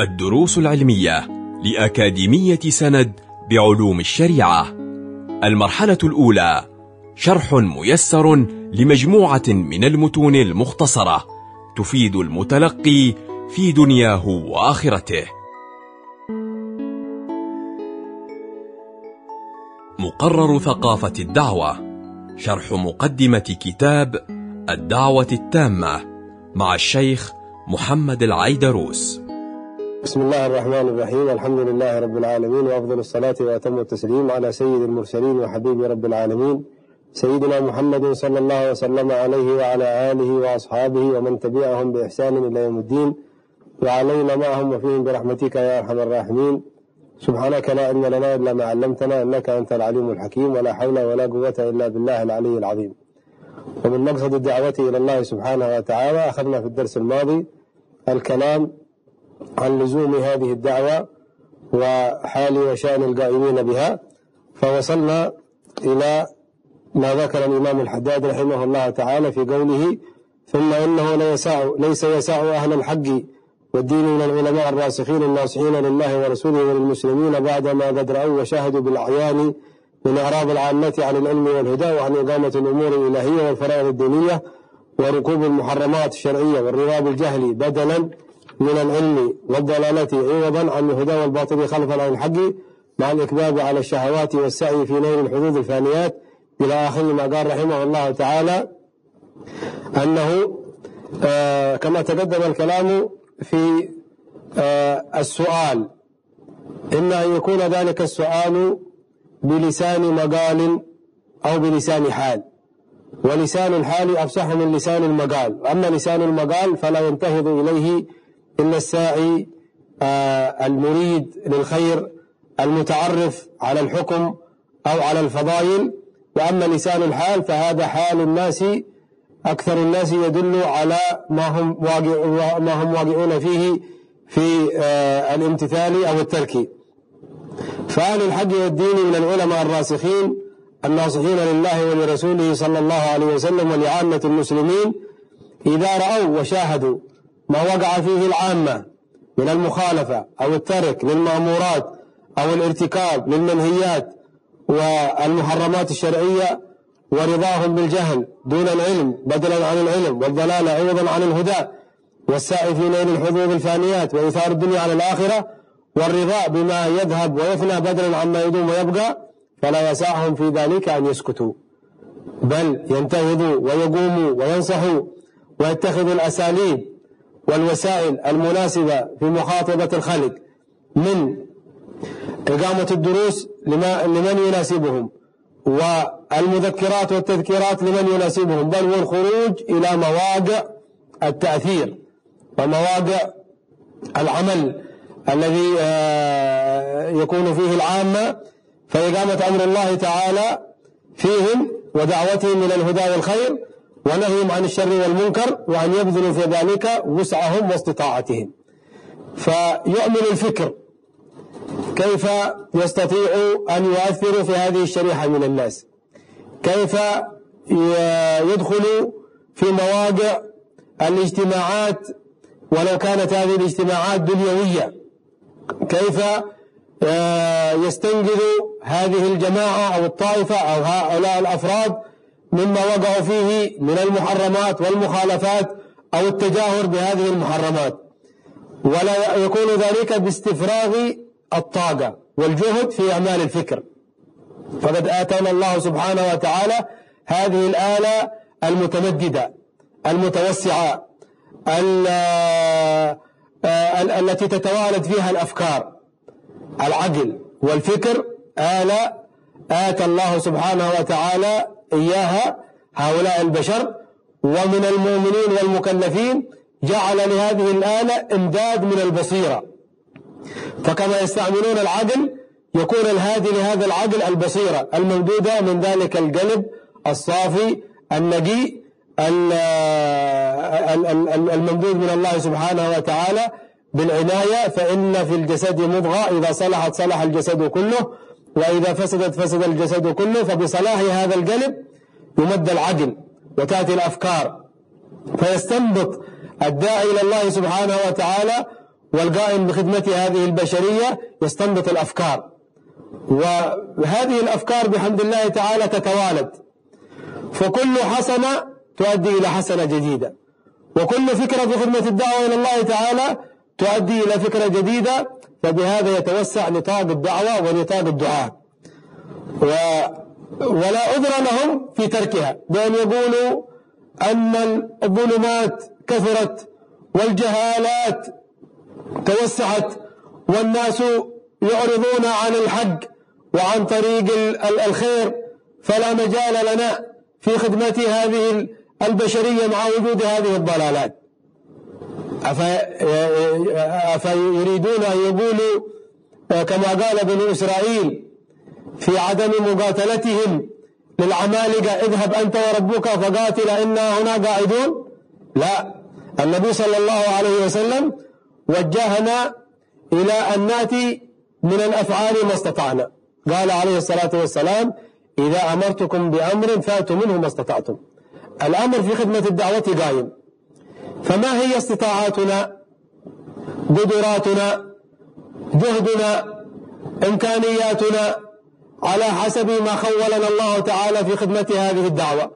الدروس العلمية لأكاديمية سند بعلوم الشريعة. المرحلة الأولى شرح ميسر لمجموعة من المتون المختصرة تفيد المتلقي في دنياه وآخرته. مقرر ثقافة الدعوة شرح مقدمة كتاب الدعوة التامة مع الشيخ محمد العيدروس. بسم الله الرحمن الرحيم. الحمد لله رب العالمين وأفضل الصلاة وأتم التسليم على سيد المرسلين وحبيب رب العالمين. سيدنا محمد صلى الله وسلم عليه وعلى آله وأصحابه ومن تبعهم بإحسان إلى يوم الدين. وعلينا معهم وفيهم برحمتك يا أرحم الراحمين. سبحانك لا علم لنا إلا ما علمتنا إنك أنت العليم الحكيم. ولا حول ولا قوة إلا بالله العلي العظيم. ومن مقصد الدعوة إلى الله سبحانه وتعالى أخذنا في الدرس الماضي الكلام عن لزوم هذه الدعوة وحال وشأن القائمين بها فوصلنا إلى ما ذكر الإمام الحداد رحمه الله تعالى في قوله ثم إنه ليسع ليس يسع أهل الحق والدين من العلماء الراسخين الناصحين لله ورسوله وللمسلمين بعدما قد رأوا وشاهدوا بالأعيان من إعراض العامة عن العلم والهدى وعن إقامة الأمور الإلهية والفرائض الدينية وركوب المحرمات الشرعية والرضا بالجهل بدلا من العلم والضلالة عوضا عن الهدى والباطل خلفا عن الحق مع الإكباب على الشهوات والسعي في نيل الحدود الفانيات. إلى آخر ما قال رحمه الله تعالى أنه آه كما تقدم الكلام في آه السؤال إما أن يكون ذلك السؤال بلسان مقال أو بلسان حال. ولسان الحال أفصح من لسان المقال. أما لسان المقال فلا ينتهض إليه إلا الساعي آه المريد للخير المتعرف على الحكم أو على الفضائل وأما لسان الحال فهذا حال الناس أكثر الناس يدل على ما هم واقع ما هم واقعون فيه في آه الامتثال أو الترك. فأهل الحج والدين من العلماء الراسخين الناصحين لله ولرسوله صلى الله عليه وسلم ولعامة المسلمين إذا رأوا وشاهدوا ما وقع فيه العامة من المخالفة أو الترك للمأمورات أو الارتكاب للمنهيات والمحرمات الشرعية ورضاهم بالجهل دون العلم بدلا عن العلم والضلال عوضا عن الهدى والسعي في نيل الحظوظ الفانيات وإثار الدنيا على الآخرة والرضا بما يذهب ويفنى بدلا عما يدوم ويبقى فلا يسعهم في ذلك أن يسكتوا بل ينتهضوا ويقوموا وينصحوا ويتخذوا الأساليب والوسائل المناسبة في مخاطبة الخلق من إقامة الدروس لمن يناسبهم والمذكرات والتذكيرات لمن يناسبهم بل والخروج إلى مواقع التأثير ومواقع العمل الذي يكون فيه العامة فإقامة أمر الله تعالى فيهم ودعوتهم إلى الهدى والخير ونهيهم عن الشر والمنكر وأن يبذلوا في ذلك وسعهم واستطاعتهم. فيؤمن الفكر كيف يستطيع أن يؤثر في هذه الشريحة من الناس. كيف يدخل في مواقع الاجتماعات ولو كانت هذه الاجتماعات دنيوية. كيف يستنقذ هذه الجماعة أو الطائفة أو هؤلاء الأفراد مما وقعوا فيه من المحرمات والمخالفات أو التجاهر بهذه المحرمات. ولا يكون ذلك باستفراغ الطاقة والجهد في أعمال الفكر. فقد آتانا الله سبحانه وتعالى هذه الآلة المتمددة المتوسعة التي تتوالد فيها الأفكار العقل والفكر. آلة آتى الله سبحانه وتعالى إياها هؤلاء البشر ومن المؤمنين والمكلفين جعل لهذه الآلة إمداد من البصيرة. فكما يستعملون العقل يكون الهادي لهذا العقل البصيرة. الممدودة من ذلك القلب الصافي النقي الممدود من الله سبحانه وتعالى. بالعناية فإن في الجسد مضغة إذا صلحت صلح الجسد كله. وإذا فسدت فسد الجسد كله فبصلاح هذا القلب يمد العقل وتأتي الأفكار. فيستنبط الداعي إلى الله سبحانه وتعالى والقائم بخدمة هذه البشرية يستنبط الأفكار. وهذه الأفكار بحمد الله تعالى تتوالد. فكل حسنة تؤدي إلى حسنة جديدة. وكل فكرة في خدمة الدعوة إلى الله تعالى تؤدي إلى فكرة جديدة. فبهذا يتوسع نطاق الدعوة ونطاق الدعاء. و ولا عذر لهم في تركها بأن يقولوا أن الظلمات كثرت والجهالات توسعت والناس يعرضون عن الحق وعن طريق الخير فلا مجال لنا في خدمة هذه البشرية مع وجود هذه الضلالات. أفيريدون أن يقولوا كما قال بنو إسرائيل في عدم مقاتلتهم للعمالقة اذهب أنت وربك فقاتل إنا هنا قاعدون؟ لا. النبي صلى الله عليه وسلم وجهنا إلى أن نأتي من الأفعال ما استطعنا. قال عليه الصلاة والسلام إذا أمرتكم بأمر فأتوا منه ما استطعتم. الأمر في خدمة الدعوة قائم. فما هي استطاعاتنا؟ قدراتنا؟ جهدنا؟ إمكانياتنا؟ على حسب ما خولنا الله تعالى في خدمة هذه الدعوة.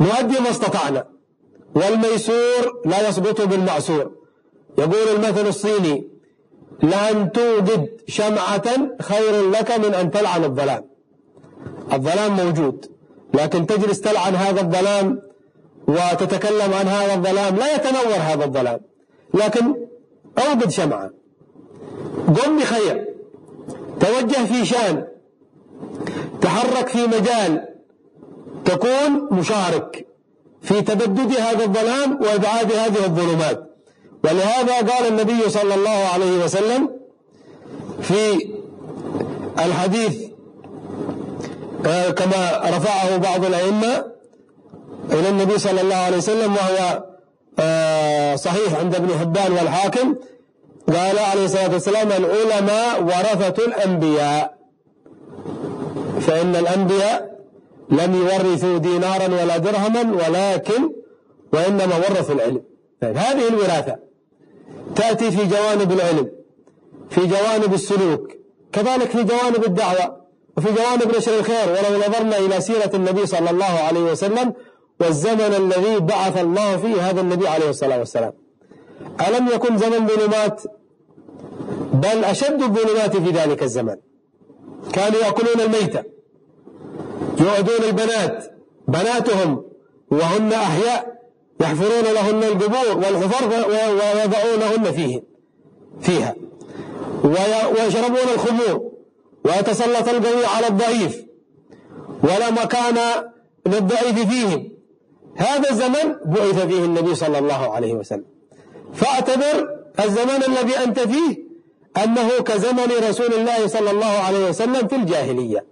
نؤدي ما استطعنا. والميسور لا يسقط بالمعسور. يقول المثل الصيني لأن توجد شمعة خير لك من أن تلعن الظلام. الظلام موجود لكن تجلس تلعن هذا الظلام وتتكلم عن هذا الظلام لا يتنور هذا الظلام. لكن أوجد شمعة. قم بخير. توجه في شأن. تحرك في مجال. تكون مشارك في تبدد هذا الظلام وإبعاد هذه الظلمات. ولهذا قال النبي صلى الله عليه وسلم في الحديث آه، كما رفعه بعض الأئمة إلى النبي صلى الله عليه وسلم وهو آه، صحيح عند ابن حبان والحاكم قال عليه الصلاة والسلام العلماء ورثة الأنبياء. فإن الأنبياء لم يورثوا دينارا ولا درهما ولكن وإنما ورثوا العلم. طيب هذه الوراثة تأتي في جوانب العلم في جوانب السلوك كذلك في جوانب الدعوة وفي جوانب نشر الخير. ولو نظرنا إلى سيرة النبي صلى الله عليه وسلم والزمن الذي بعث الله فيه هذا النبي عليه الصلاة والسلام. ألم يكن زمن ظلمات بل أشد الظلمات في ذلك الزمن. كانوا يأكلون الميتة يؤدون البنات بناتهم وهن أحياء يحفرون لهن القبور والحفر ويضعونهن فيه فيها. ويشربون الخمور ويتسلط القوي على الضعيف ولا مكان للضعيف فيهم. هذا الزمن بعث فيه النبي صلى الله عليه وسلم. فاعتبر الزمن الذي أنت فيه أنه كزمن رسول الله صلى الله عليه وسلم في الجاهلية.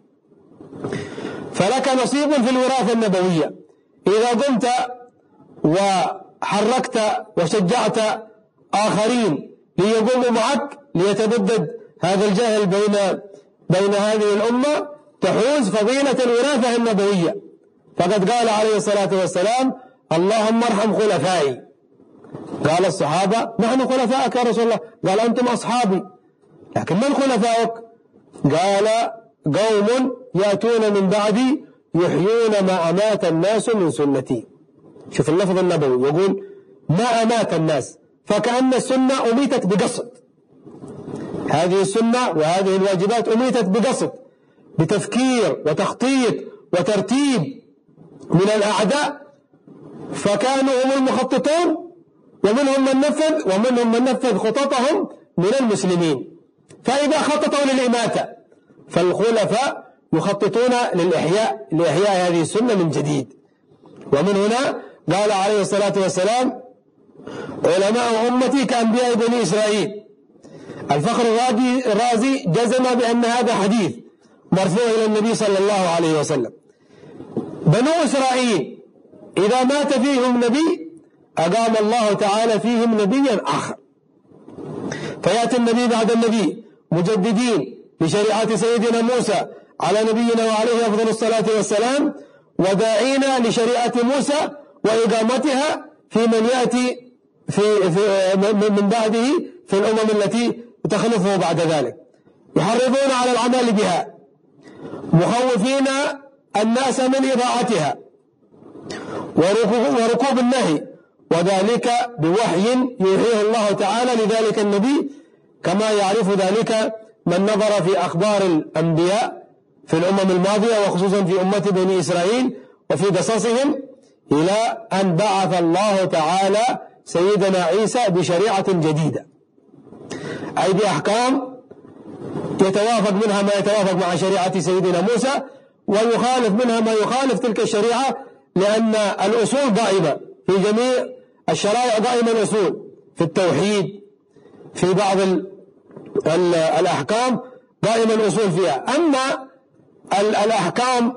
فلك نصيب في الوراثة النبوية. إذا قمت وحركت وشجعت آخرين ليقوموا معك ليتبدد هذا الجهل بين بين هذه الأمة تحوز فضيلة الوراثة النبوية. فقد قال عليه الصلاة والسلام اللهم ارحم خلفائي. قال الصحابة نحن خلفائك يا رسول الله. قال أنتم أصحابي. لكن من خلفائك؟ قال قوم يأتون من بعدي يحيون ما أمات الناس من سنتي. شوف اللفظ النبوي يقول ما أمات الناس. فكأن السنة أميتت بقصد. هذه السنة وهذه الواجبات أميتت بقصد بتفكير وتخطيط وترتيب من الأعداء فكانوا هم المخططون ومنهم من نفذ ومنهم من نفذ خططهم من المسلمين. فإذا خططوا للإماتة فالخلفاء يخططون للإحياء لإحياء هذه السنة من جديد. ومن هنا قال عليه الصلاة والسلام علماء أمتي كأنبياء بني إسرائيل. الفخر الرازي جزم بأن هذا حديث مرفوع إلى النبي صلى الله عليه وسلم. بنو إسرائيل. إذا مات فيهم نبي أقام الله تعالى فيهم نبيا آخر. فيأتي النبي بعد النبي مجددين لشريعة سيدنا موسى على نبينا وعليه أفضل الصلاة والسلام وداعين لشريعة موسى وإقامتها في من يأتي في, في من بعده في الأمم التي تخلفه بعد ذلك. يحرضون على العمل بها. مخوفين الناس من إضاعتها. وركوب النهي. وذلك بوحي يوحيه الله تعالى لذلك النبي كما يعرف ذلك من نظر في أخبار الأنبياء في الأمم الماضية وخصوصا في أمة بني إسرائيل وفي قصصهم إلى أن بعث الله تعالى سيدنا عيسى بشريعة جديدة. أي بأحكام يتوافق منها ما يتوافق مع شريعة سيدنا موسى ويخالف منها ما يخالف تلك الشريعة لأن الأصول قائمة في جميع الشرائع قائمة الأصول. في التوحيد في بعض الأحكام قائمة الأصول فيها. أما الأحكام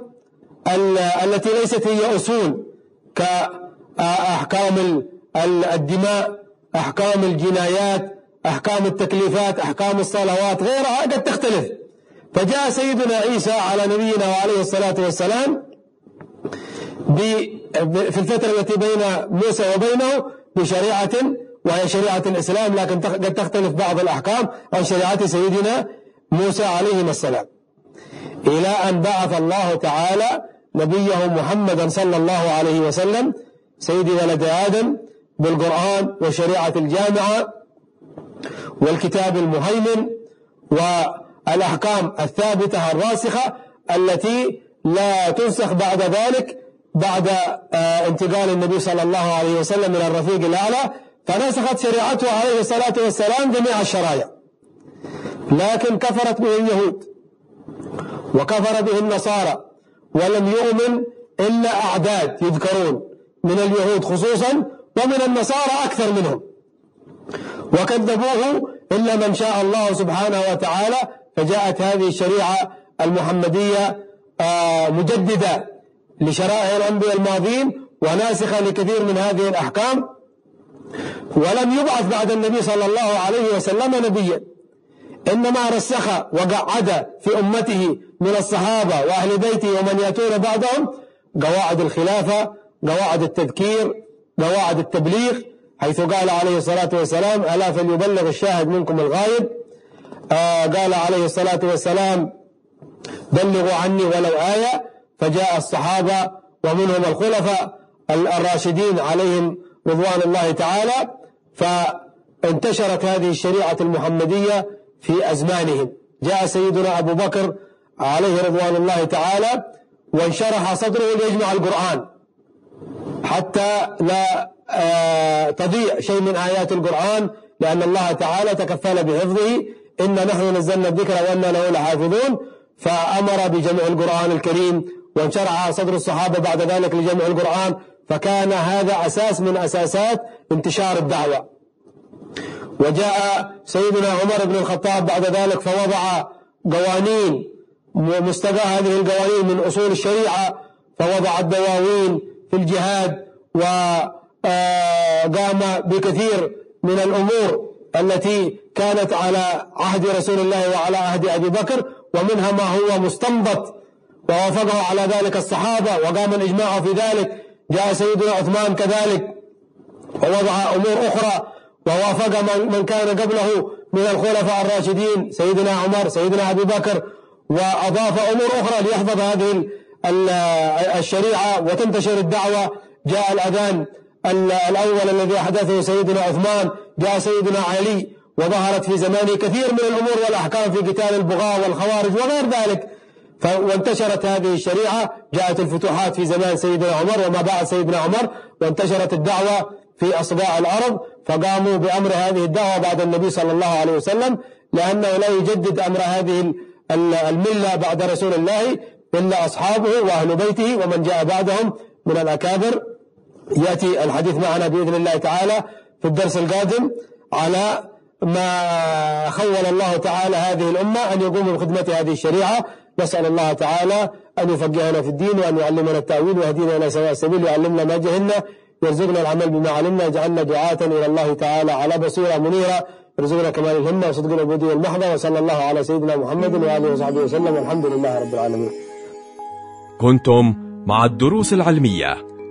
التي ليست هي أصول كأحكام الدماء أحكام الجنايات أحكام التكليفات أحكام الصلوات غيرها قد تختلف. فجاء سيدنا عيسى على نبينا وعليه الصلاة والسلام في الفترة التي بين موسى وبينه بشريعة وهي شريعة الإسلام لكن قد تختلف بعض الأحكام عن شريعة سيدنا موسى عليه السلام. إلى أن بعث الله تعالى نبيه محمدا صلى الله عليه وسلم سيد ولد آدم بالقرآن والشريعة الجامعة والكتاب المهيمن والأحكام الثابتة الراسخة التي لا تنسخ بعد ذلك بعد آه، انتقال النبي صلى الله عليه وسلم من الرفيق الأعلى فنسخت شريعته عليه الصلاة والسلام جميع الشرائع. لكن كفرت به اليهود وكفر به النصارى ولم يؤمن إلا أعداد يذكرون من اليهود خصوصا ومن النصارى أكثر منهم. وكذبوه إلا من شاء الله سبحانه وتعالى فجاءت هذه الشريعة المحمدية آه، مجددة لشرائع الأنبياء الماضين وناسخة لكثير من هذه الأحكام ولم يبعث بعد النبي صلى الله عليه وسلم نبيا. إنما رسخ وقعد في أمته من الصحابة وأهل بيته ومن يأتون بعدهم قواعد الخلافة قواعد التذكير قواعد التبليغ حيث قال عليه الصلاة والسلام ألا فليبلغ الشاهد منكم الغائب؟ قال عليه الصلاة والسلام بلغوا عني ولو آية. فجاء الصحابة ومنهم الخلفاء الراشدين عليهم رضوان الله تعالى فانتشرت هذه الشريعة المحمدية في أزمانهم. جاء سيدنا أبو بكر عليه رضوان الله تعالى وانشرح صدره ليجمع القرآن حتى لا آه، تضيع شيء من آيات القرآن لأن الله تعالى تكفل بحفظه إن نحن نزلنا الذكر وإنا له لحافظون فأمر بجمع القرآن الكريم وانشرح صدر الصحابة بعد ذلك لجمع القرآن فكان هذا أساس من أساسات انتشار الدعوة. وجاء سيدنا عمر بن الخطاب بعد ذلك فوضع قوانين مستقى هذه القوانين من أصول الشريعة فوضع الدواوين في الجهاد وقام بكثير من الأمور. التي كانت على عهد رسول الله وعلى عهد أبي بكر ومنها ما هو مستنبط. ووافقه على ذلك الصحابة وقام الإجماع في ذلك. جاء سيدنا عثمان كذلك. ووضع أمور أخرى. ووافق من, كان قبله من الخلفاء الراشدين سيدنا عمر سيدنا أبي بكر. وأضاف أمور أخرى ليحفظ هذه الشريعة وتنتشر الدعوة. جاء الأذان. الأول الذي أحدثه سيدنا عثمان جاء سيدنا علي وظهرت في زمانه كثير من الأمور والأحكام في قتال البغاة والخوارج وغير ذلك. وانتشرت هذه الشريعة جاءت الفتوحات في زمان سيدنا عمر وما بعد سيدنا عمر وانتشرت الدعوة في أصباع الأرض فقاموا بأمر هذه الدعوة بعد النبي صلى الله عليه وسلم لأنه لا يجدد أمر هذه الملة بعد رسول الله إلا أصحابه وأهل بيته ومن جاء بعدهم من الأكابر. يأتي الحديث معنا بإذن الله تعالى في الدرس القادم على ما خول الله تعالى هذه الأمة أن يقوموا بخدمة هذه الشريعة. نسأل الله تعالى أن يفقهنا في الدين وأن يعلمنا التأويل ويهدينا إلى سواء السبيل ويعلمنا ما جهلنا. يرزقنا العمل بما علمنا. يجعلنا دعاة إلى الله تعالى على بصيرة منيرة. يرزقنا كمال الهمة وصدق العبودية المحضة وصلى الله على سيدنا محمد وآله وصحبه وسلم. والحمد لله رب العالمين. كنتم مع الدروس العلمية.